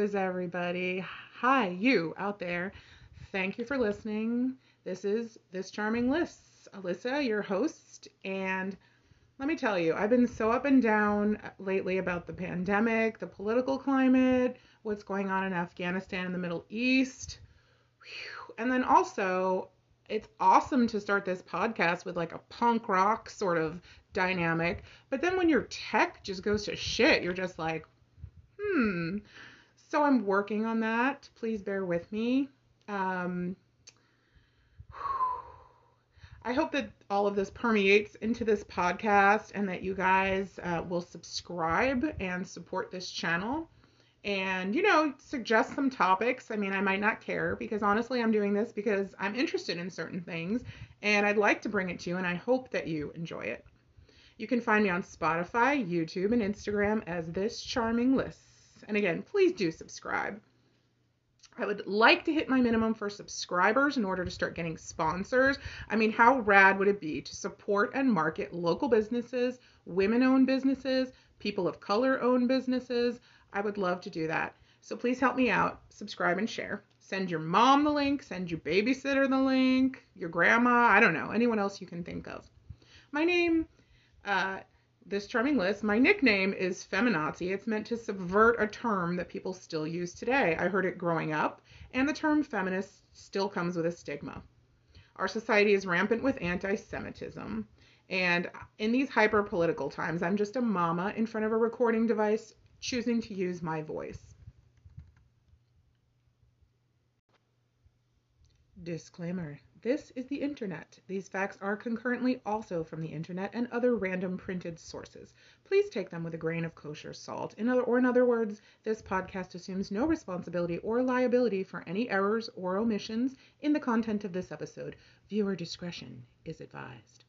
Is everybody? Hi, you out there. Thank you for listening. This is This Charming Lists. Alyssa, your host. And let me tell you, I've been so up and down lately about the pandemic, the political climate, what's going on in Afghanistan and the Middle East. Whew. And then also, it's awesome to start this podcast with like a punk rock sort of dynamic. But then when your tech just goes to shit, you're just like, hmm. So I'm working on that. Please bear with me. Um, I hope that all of this permeates into this podcast and that you guys uh, will subscribe and support this channel and you know suggest some topics i mean i might not care because honestly i'm doing this because i'm interested in certain things and i'd like to bring it to you and i hope that you enjoy it you can find me on spotify youtube and instagram as this charming and again please do subscribe I would like to hit my minimum for subscribers in order to start getting sponsors. I mean, how rad would it be to support and market local businesses, women owned businesses, people of color owned businesses? I would love to do that. So please help me out, subscribe and share. Send your mom the link, send your babysitter the link, your grandma, I don't know, anyone else you can think of. My name, uh, this charming list, my nickname is feminazi. It's meant to subvert a term that people still use today. I heard it growing up, and the term feminist still comes with a stigma. Our society is rampant with anti Semitism. And in these hyper political times, I'm just a mama in front of a recording device choosing to use my voice. Disclaimer This is the internet. These facts are concurrently also from the internet and other random printed sources. Please take them with a grain of kosher salt. In other, or in other words, this podcast assumes no responsibility or liability for any errors or omissions in the content of this episode. Viewer discretion is advised.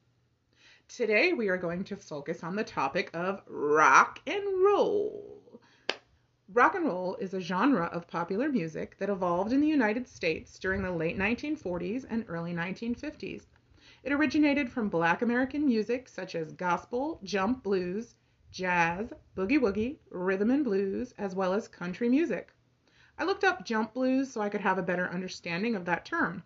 Today we are going to focus on the topic of rock and roll. Rock and roll is a genre of popular music that evolved in the United States during the late 1940s and early 1950s. It originated from black American music such as gospel, jump blues, jazz, boogie woogie, rhythm and blues, as well as country music. I looked up jump blues so I could have a better understanding of that term.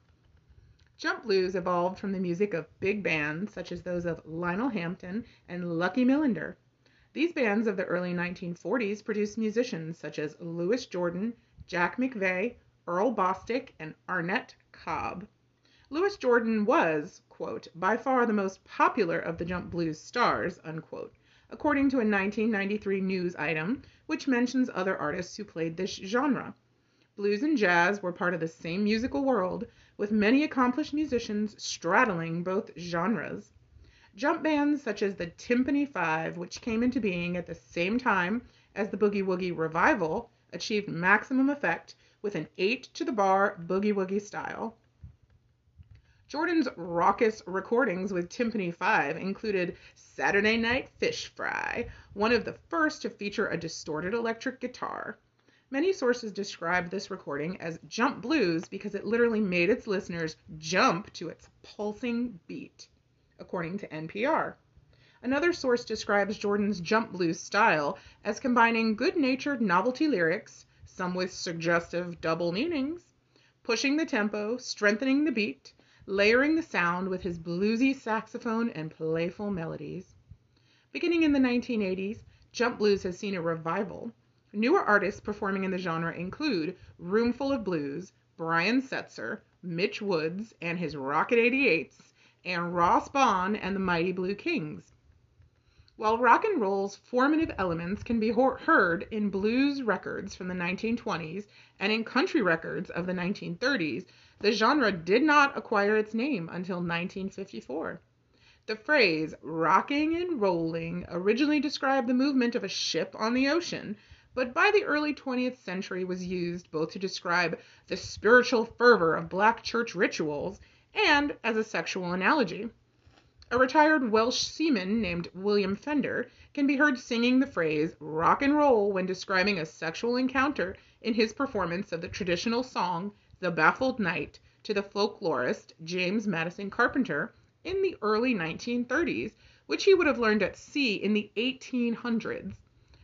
Jump blues evolved from the music of big bands such as those of Lionel Hampton and Lucky Millinder. These bands of the early 1940s produced musicians such as Louis Jordan, Jack McVea, Earl Bostic, and Arnett Cobb. Louis Jordan was, quote, by far the most popular of the jump blues stars, unquote, according to a 1993 news item which mentions other artists who played this genre. Blues and jazz were part of the same musical world, with many accomplished musicians straddling both genres. Jump bands such as the Tympany Five, which came into being at the same time as the Boogie Woogie revival, achieved maximum effect with an eight to the bar boogie woogie style. Jordan's raucous recordings with Tympany Five included Saturday Night Fish Fry, one of the first to feature a distorted electric guitar. Many sources describe this recording as jump blues because it literally made its listeners jump to its pulsing beat, according to NPR. Another source describes Jordan's jump blues style as combining good natured novelty lyrics, some with suggestive double meanings, pushing the tempo, strengthening the beat, layering the sound with his bluesy saxophone and playful melodies. Beginning in the 1980s, jump blues has seen a revival Newer artists performing in the genre include Roomful of Blues, Brian Setzer, Mitch Woods and his Rocket 88s, and Ross Bon and the Mighty Blue Kings. While rock and roll's formative elements can be heard in blues records from the 1920s and in country records of the 1930s, the genre did not acquire its name until 1954. The phrase rocking and rolling originally described the movement of a ship on the ocean, but by the early 20th century was used both to describe the spiritual fervor of black church rituals and as a sexual analogy. A retired Welsh seaman named William Fender can be heard singing the phrase rock and roll when describing a sexual encounter in his performance of the traditional song The Baffled Knight to the folklorist James Madison Carpenter in the early 1930s, which he would have learned at sea in the 1800s.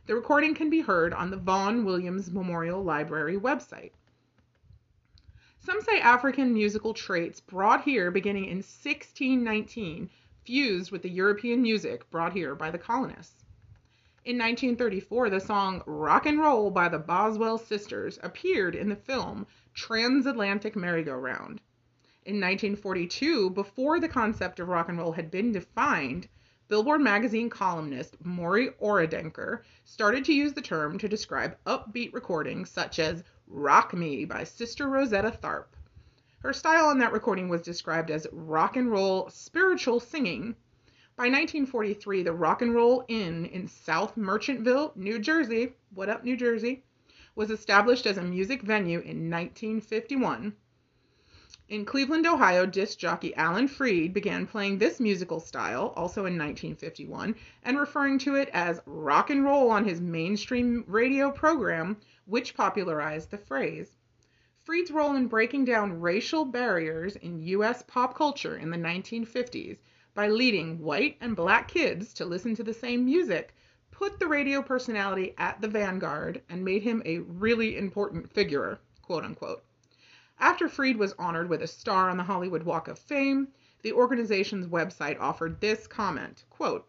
The recording can be heard on the Vaughan Williams Memorial Library website. Some say African musical traits brought here beginning in 1619 fused with the European music brought here by the colonists. In 1934, the song Rock and Roll by the Boswell Sisters appeared in the film Transatlantic Merry-Go-Round. In 1942, before the concept of rock and roll had been defined, Billboard magazine columnist Maurie Orodenker started to use the term to describe upbeat recordings such as Rock Me by Sister Rosetta Tharpe. Her style on that recording was described as rock and roll spiritual singing. By 1943, the Rock and Roll Inn in South Merchantville, New Jersey, what up, New Jersey, was established as a music venue in 1951. In Cleveland, Ohio, disc jockey Alan Freed began playing this musical style, also in 1951, and referring to it as rock and roll on his mainstream radio program, which popularized the phrase. Freed's role in breaking down racial barriers in U.S. pop culture in the 1950s by leading white and black kids to listen to the same music put the radio personality at the vanguard and made him a really important figure, quote unquote. After Freed was honored with a star on the Hollywood Walk of Fame, the organization's website offered this comment, quote,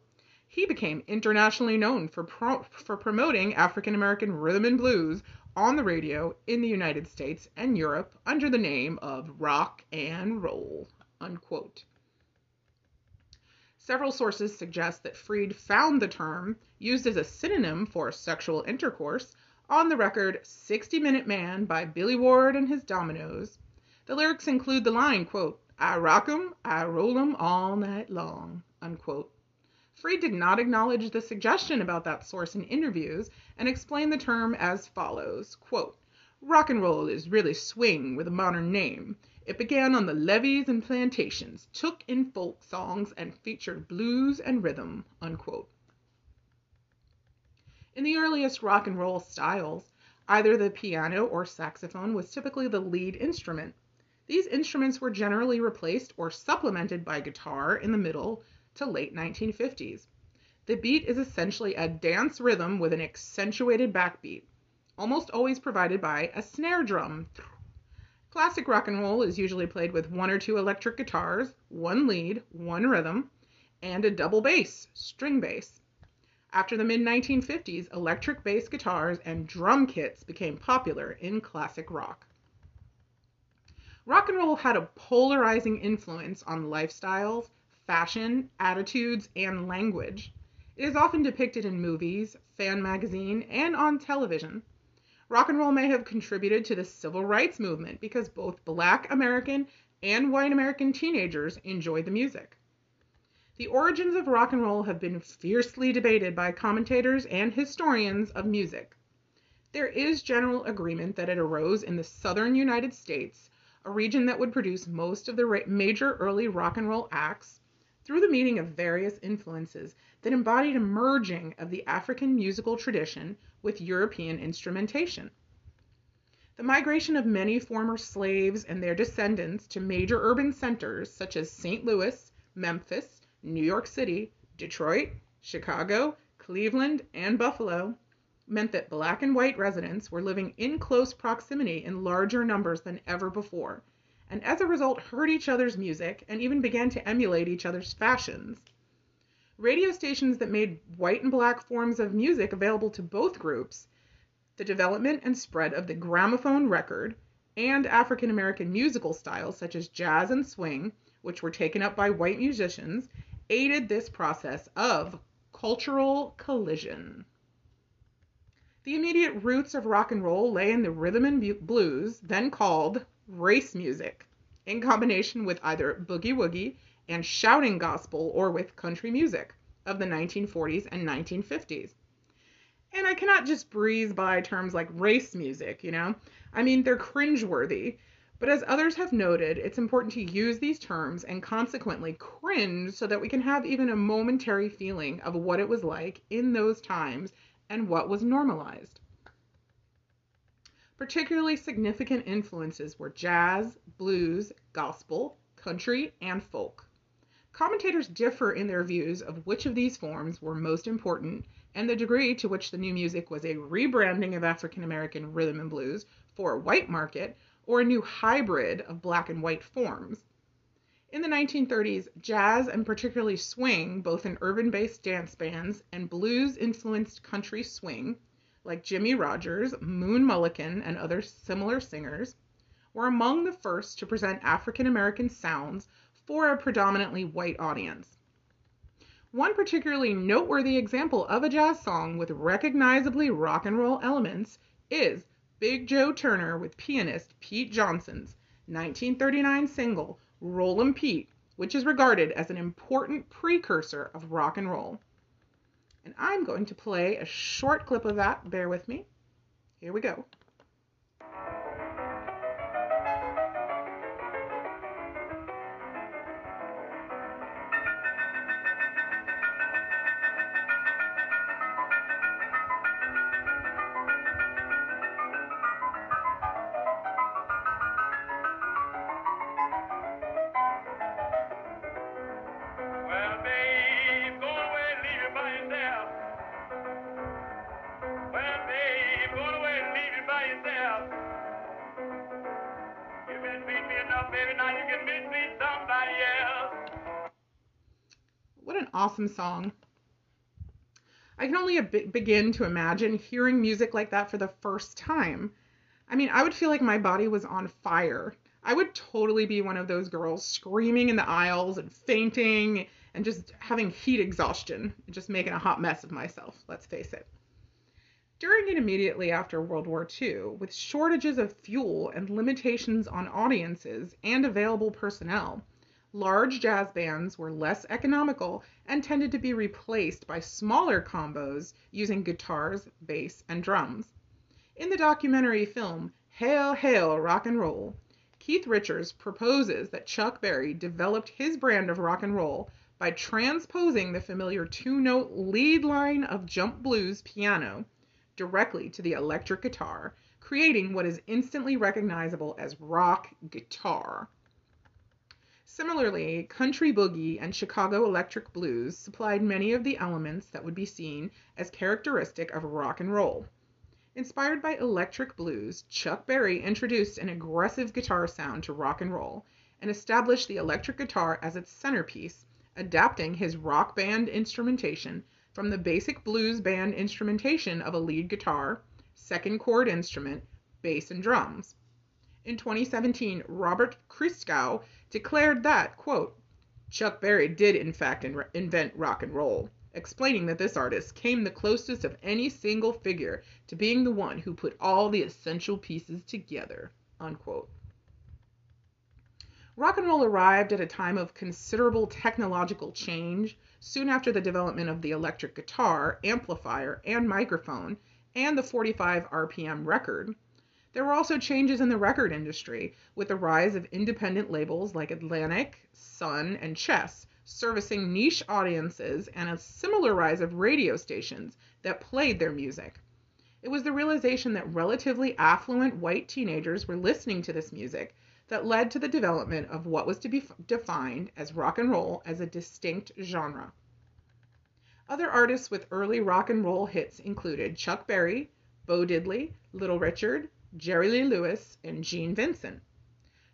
he became internationally known for, pro- for promoting African American rhythm and blues on the radio in the United States and Europe under the name of rock and roll. Unquote. Several sources suggest that Freed found the term, used as a synonym for sexual intercourse, on the record 60 Minute Man by Billy Ward and his Dominoes. The lyrics include the line, quote, I rock 'em, I roll 'em all night long, unquote. Freed did not acknowledge the suggestion about that source in interviews and explained the term as follows Rock and roll is really swing with a modern name. It began on the levees and plantations, took in folk songs, and featured blues and rhythm. In the earliest rock and roll styles, either the piano or saxophone was typically the lead instrument. These instruments were generally replaced or supplemented by guitar in the middle to late 1950s. The beat is essentially a dance rhythm with an accentuated backbeat, almost always provided by a snare drum. Classic rock and roll is usually played with one or two electric guitars, one lead, one rhythm, and a double bass, string bass. After the mid 1950s, electric bass guitars and drum kits became popular in classic rock. Rock and roll had a polarizing influence on lifestyles, fashion, attitudes, and language. It is often depicted in movies, fan magazine, and on television. Rock and roll may have contributed to the civil rights movement because both black American and white American teenagers enjoyed the music. The origins of rock and roll have been fiercely debated by commentators and historians of music. There is general agreement that it arose in the southern United States, a region that would produce most of the major early rock and roll acts, through the meeting of various influences that embodied a merging of the African musical tradition with European instrumentation. The migration of many former slaves and their descendants to major urban centers such as St. Louis, Memphis, New York City, Detroit, Chicago, Cleveland, and Buffalo meant that black and white residents were living in close proximity in larger numbers than ever before, and as a result heard each other's music and even began to emulate each other's fashions. Radio stations that made white and black forms of music available to both groups, the development and spread of the gramophone record, and African American musical styles such as jazz and swing, which were taken up by white musicians, aided this process of cultural collision. The immediate roots of rock and roll lay in the rhythm and blues, then called race music, in combination with either boogie woogie and shouting gospel or with country music of the 1940s and 1950s. And I cannot just breeze by terms like race music, you know? I mean, they're cringeworthy. But as others have noted, it's important to use these terms and consequently cringe so that we can have even a momentary feeling of what it was like in those times and what was normalized. Particularly significant influences were jazz, blues, gospel, country, and folk. Commentators differ in their views of which of these forms were most important and the degree to which the new music was a rebranding of African American rhythm and blues for a white market or a new hybrid of black and white forms. In the 1930s, jazz and particularly swing, both in urban based dance bands and blues influenced country swing, like Jimmie Rodgers, Moon Mullican, and other similar singers, were among the first to present African American sounds for a predominantly white audience. One particularly noteworthy example of a jazz song with recognizably rock and roll elements is Big Joe Turner with pianist Pete Johnson's 1939 single Roll 'Em Pete, which is regarded as an important precursor of rock and roll. And I'm going to play a short clip of that. Bear with me. Here we go. Awesome song. I can only begin to imagine hearing music like that for the first time. I mean, I would feel like my body was on fire. I would totally be one of those girls screaming in the aisles and fainting and just having heat exhaustion, and just making a hot mess of myself, let's face it. During and immediately after World War II, with shortages of fuel and limitations on audiences and available personnel, large jazz bands were less economical and tended to be replaced by smaller combos using guitars, bass, and drums. In the documentary film Hail, Hail, Rock and Roll, Keith Richards proposes that Chuck Berry developed his brand of rock and roll by transposing the familiar two note lead line of jump blues piano directly to the electric guitar, creating what is instantly recognizable as rock guitar. Similarly, country boogie and Chicago electric blues supplied many of the elements that would be seen as characteristic of rock and roll. Inspired by electric blues, Chuck Berry introduced an aggressive guitar sound to rock and roll and established the electric guitar as its centerpiece, adapting his rock band instrumentation from the basic blues band instrumentation of a lead guitar, second chord instrument, bass, and drums. In 2017, Robert Christgau declared that, quote, Chuck Berry did in fact in- invent rock and roll, explaining that this artist came the closest of any single figure to being the one who put all the essential pieces together, unquote. Rock and roll arrived at a time of considerable technological change soon after the development of the electric guitar, amplifier, and microphone, and the 45 RPM record, there were also changes in the record industry, with the rise of independent labels like Atlantic, Sun, and Chess, servicing niche audiences, and a similar rise of radio stations that played their music. It was the realization that relatively affluent white teenagers were listening to this music that led to the development of what was to be defined as rock and roll as a distinct genre. Other artists with early rock and roll hits included Chuck Berry, Bo Diddley, Little Richard, Jerry Lee Lewis, and Gene Vincent.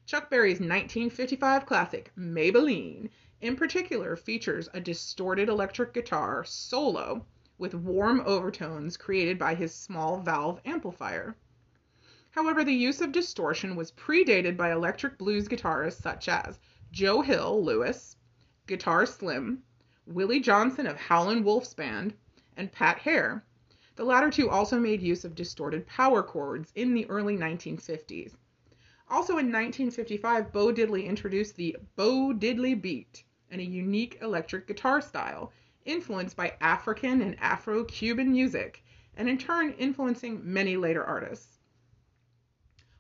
Chuck Berry's 1955 classic, Maybellene, in particular features a distorted electric guitar solo with warm overtones created by his small valve amplifier. However, the use of distortion was predated by electric blues guitarists such as Joe Hill Louis, Guitar Slim, Willie Johnson of Howlin' Wolf's Band, and Pat Hare, the latter two also made use of distorted power chords in the early 1950s. Also in 1955, Bo Diddley introduced the Bo Diddley beat and a unique electric guitar style influenced by African and Afro Cuban music, and in turn influencing many later artists.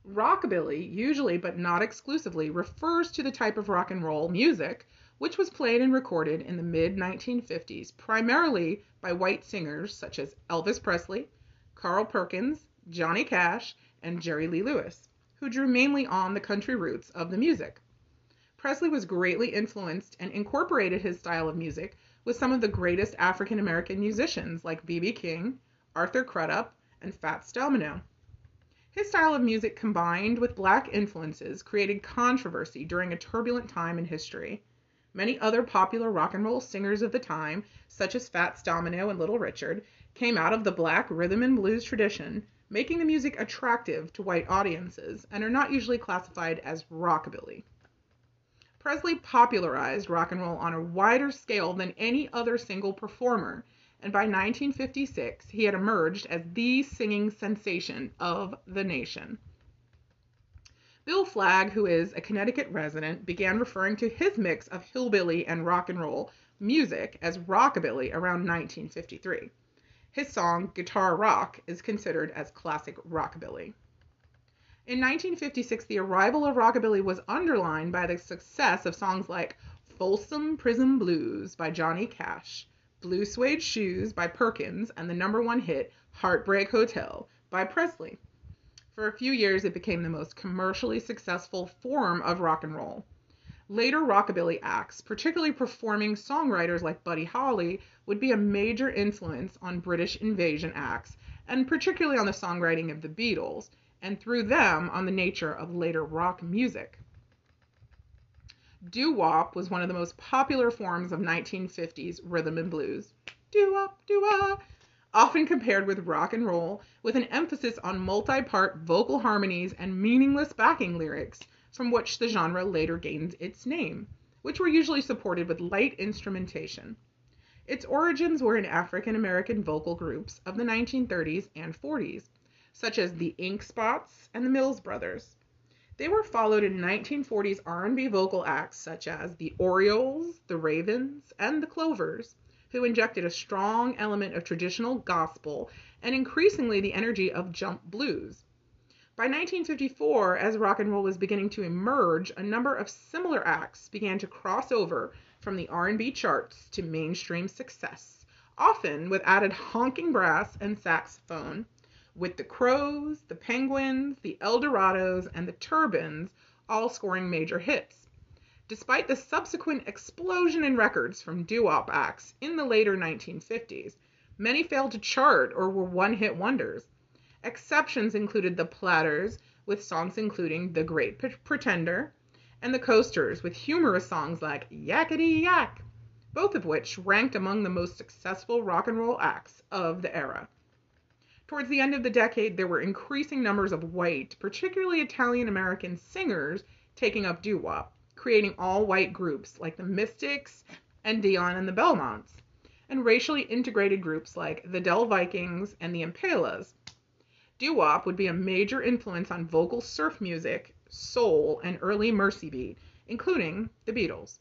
Rockabilly, usually but not exclusively, refers to the type of rock and roll music which was played and recorded in the mid 1950s primarily by white singers such as Elvis Presley, Carl Perkins, Johnny Cash, and Jerry Lee Lewis, who drew mainly on the country roots of the music. Presley was greatly influenced and incorporated his style of music with some of the greatest African American musicians like B.B. King, Arthur Crudup, and Fats Domino. His style of music combined with black influences created controversy during a turbulent time in history. Many other popular rock and roll singers of the time, such as Fats Domino and Little Richard, came out of the black rhythm and blues tradition, making the music attractive to white audiences and are not usually classified as rockabilly. Presley popularized rock and roll on a wider scale than any other single performer, and by 1956 he had emerged as the singing sensation of the nation. Bill Flagg, who is a Connecticut resident, began referring to his mix of hillbilly and rock and roll music as rockabilly around 1953. His song Guitar Rock is considered as classic rockabilly. In 1956, the arrival of rockabilly was underlined by the success of songs like Folsom Prison Blues by Johnny Cash, Blue Suede Shoes by Perkins, and the number one hit Heartbreak Hotel by Presley. For a few years, it became the most commercially successful form of rock and roll. Later rockabilly acts, particularly performing songwriters like Buddy Holly, would be a major influence on British invasion acts, and particularly on the songwriting of the Beatles, and through them on the nature of later rock music. Doo wop was one of the most popular forms of 1950s rhythm and blues. Doo wop, doo wop, often compared with rock and roll, with an emphasis on multi part vocal harmonies and meaningless backing lyrics, from which the genre later gained its name, which were usually supported with light instrumentation. Its origins were in African American vocal groups of the 1930s and 40s such as the Ink Spots and the Mills Brothers. They were followed in 1940s R&B vocal acts such as the Orioles, the Ravens, and the Clovers, who injected a strong element of traditional gospel and increasingly the energy of jump blues. By 1954, as rock and roll was beginning to emerge, a number of similar acts began to cross over from the R&B charts to mainstream success, often with added honking brass and saxophone with the Crows, the Penguins, the Eldorados, and the Turbans all scoring major hits. Despite the subsequent explosion in records from doo-wop acts in the later 1950s, many failed to chart or were one-hit wonders. Exceptions included the Platters, with songs including The Great Pretender, and the Coasters, with humorous songs like Yakety Yak, both of which ranked among the most successful rock and roll acts of the era. Towards the end of the decade, there were increasing numbers of white, particularly Italian American singers taking up doo wop, creating all white groups like the Mystics and Dion and the Belmonts, and racially integrated groups like the Del Vikings and the Impalas. Doo wop would be a major influence on vocal surf music, soul, and early Merseybeat, including the Beatles.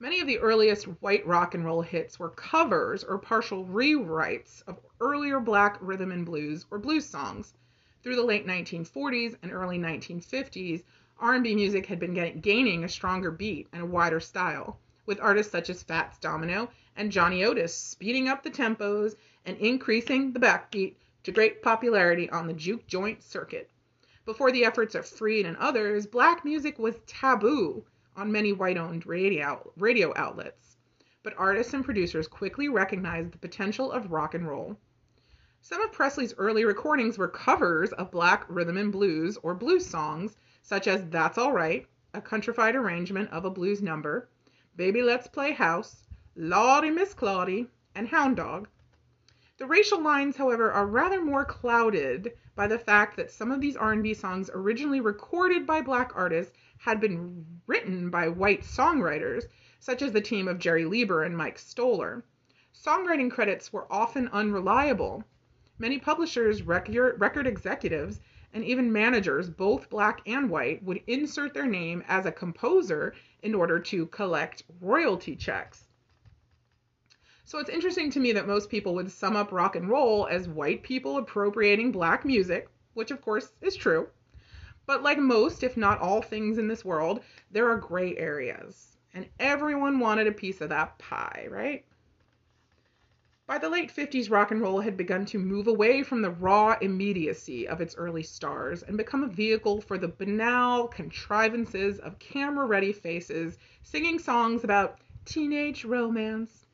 Many of the earliest white rock and roll hits were covers or partial rewrites of earlier black rhythm and blues or blues songs. Through the late 1940s and early 1950s, R&B music had been getting, gaining a stronger beat and a wider style, with artists such as Fats Domino and Johnny Otis speeding up the tempos and increasing the backbeat to great popularity on the juke joint circuit. Before the efforts of Freed and others, black music was taboo on many white owned radio, radio outlets, but artists and producers quickly recognized the potential of rock and roll. Some of Presley's early recordings were covers of black rhythm and blues or blues songs, such as That's All Right, a countrified arrangement of a blues number, Baby Let's Play House, Lawdy Miss Clawdy, and Hound Dog. The racial lines, however, are rather more clouded by the fact that some of these R&B songs originally recorded by black artists had been written by white songwriters, such as the team of Jerry Leiber and Mike Stoller. Songwriting credits were often unreliable. Many publishers, record executives, and even managers, both black and white, would insert their name as a composer in order to collect royalty checks. So it's interesting to me that most people would sum up rock and roll as white people appropriating black music, which of course is true. But like most, if not all things in this world, there are gray areas. And everyone wanted a piece of that pie, right? By the late 50s, rock and roll had begun to move away from the raw immediacy of its early stars and become a vehicle for the banal contrivances of camera ready faces singing songs about teenage romance.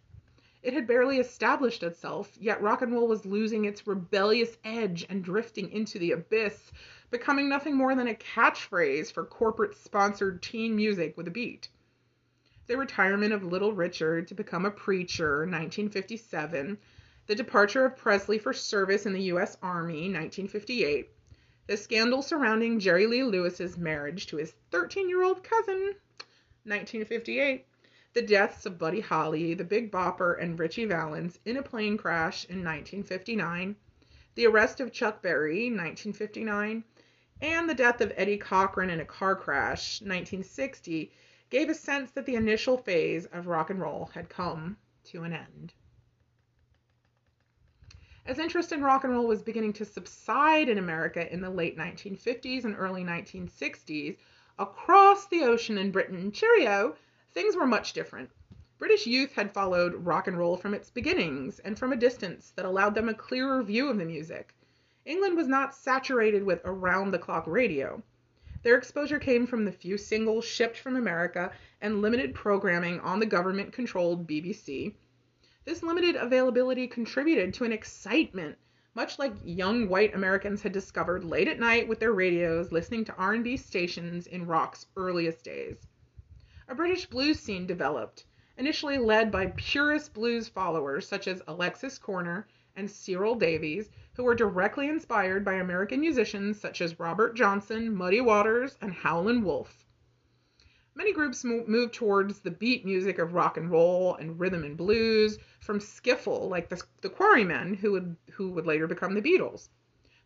It had barely established itself, yet rock and roll was losing its rebellious edge and drifting into the abyss, becoming nothing more than a catchphrase for corporate sponsored teen music with a beat the retirement of Little Richard to become a preacher, 1957, the departure of Presley for service in the U.S. Army, 1958, the scandal surrounding Jerry Lee Lewis's marriage to his 13 year old cousin, 1958, the deaths of Buddy Holly, the Big Bopper, and Ritchie Valens in a plane crash in 1959, the arrest of Chuck Berry, 1959, and the death of Eddie Cochran in a car crash, 1960, gave a sense that the initial phase of rock and roll had come to an end. As interest in rock and roll was beginning to subside in America in the late 1950s and early 1960s, across the ocean in Britain, cheerio, things were much different. British youth had followed rock and roll from its beginnings and from a distance that allowed them a clearer view of the music. England was not saturated with around the clock radio. Their exposure came from the few singles shipped from America and limited programming on the government controlled BBC. This limited availability contributed to an excitement much like young white Americans had discovered late at night with their radios listening to R&B stations in rock's earliest days. A British blues scene developed, initially led by purist blues followers such as Alexis Korner and Cyril Davies, who were directly inspired by American musicians such as Robert Johnson, Muddy Waters, and Howlin' Wolf. Many groups moved towards the beat music of rock and roll and rhythm and blues from skiffle, like the, the Quarrymen, who would, who would later become the Beatles,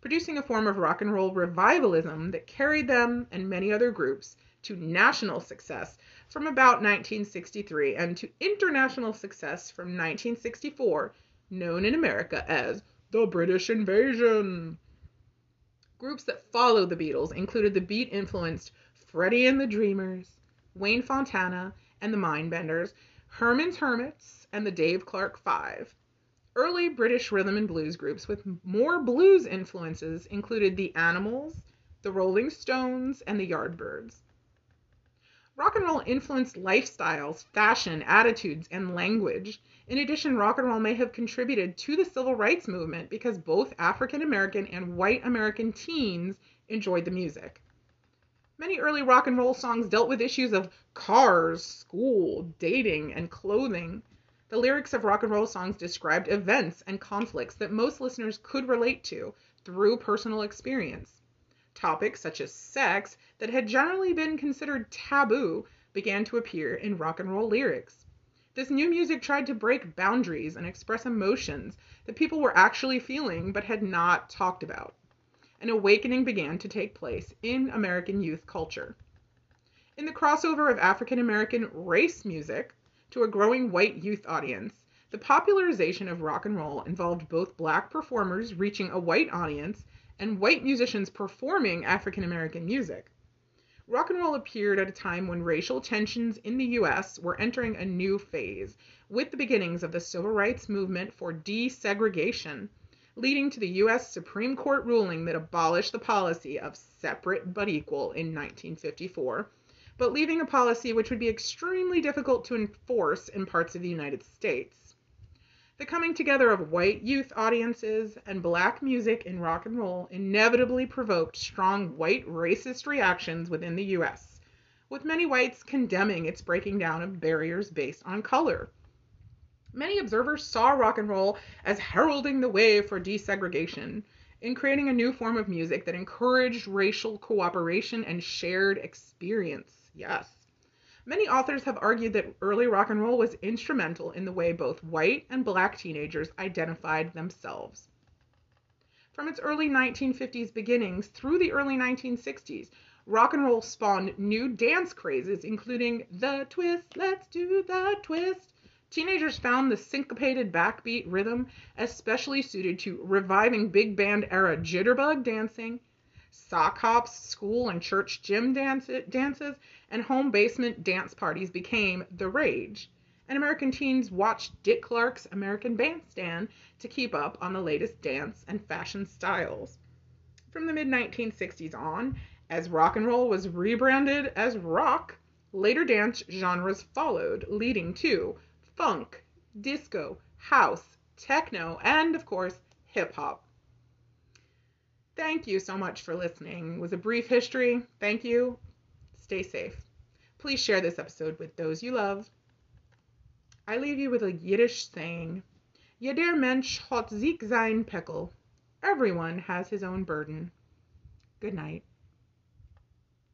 producing a form of rock and roll revivalism that carried them and many other groups to national success from about 1963 and to international success from 1964, known in America as the British Invasion. Groups that followed the Beatles included the beat influenced Freddie and the Dreamers, Wayne Fontana and the Mindbenders, Herman's Hermits, and the Dave Clark Five. Early British rhythm and blues groups with more blues influences included the Animals, the Rolling Stones, and the Yardbirds. Rock and roll influenced lifestyles, fashion, attitudes, and language. In addition, rock and roll may have contributed to the civil rights movement because both African American and white American teens enjoyed the music. Many early rock and roll songs dealt with issues of cars, school, dating, and clothing. The lyrics of rock and roll songs described events and conflicts that most listeners could relate to through personal experience. Topics such as sex that had generally been considered taboo began to appear in rock and roll lyrics. This new music tried to break boundaries and express emotions that people were actually feeling but had not talked about. An awakening began to take place in American youth culture. In the crossover of African American race music to a growing white youth audience, the popularization of rock and roll involved both black performers reaching a white audience and white musicians performing African American music. Rock and roll appeared at a time when racial tensions in the US were entering a new phase, with the beginnings of the civil rights movement for desegregation, leading to the US Supreme Court ruling that abolished the policy of separate but equal in 1954, but leaving a policy which would be extremely difficult to enforce in parts of the United States. The coming together of white youth audiences and black music in rock and roll inevitably provoked strong white racist reactions within the US, with many whites condemning its breaking down of barriers based on color. Many observers saw rock and roll as heralding the way for desegregation, in creating a new form of music that encouraged racial cooperation and shared experience. Yes. Many authors have argued that early rock and roll was instrumental in the way both white and black teenagers identified themselves. From its early 1950s beginnings through the early 1960s, rock and roll spawned new dance crazes, including the twist, let's do the twist. Teenagers found the syncopated backbeat rhythm especially suited to reviving big band era jitterbug dancing, sock hops, school and church gym dance- dances, and home basement dance parties became the rage. and American teens watched Dick Clark's American Bandstand to keep up on the latest dance and fashion styles. From the mid 1960s on, as rock and roll was rebranded as rock, later dance genres followed, leading to funk, disco, house, techno, and of course, hip hop. Thank you so much for listening. It was a brief history. Thank you. Stay safe. Please share this episode with those you love. I leave you with a Yiddish saying Jeder Mensch hat sich sein Päckl. Everyone has his own burden. Good night.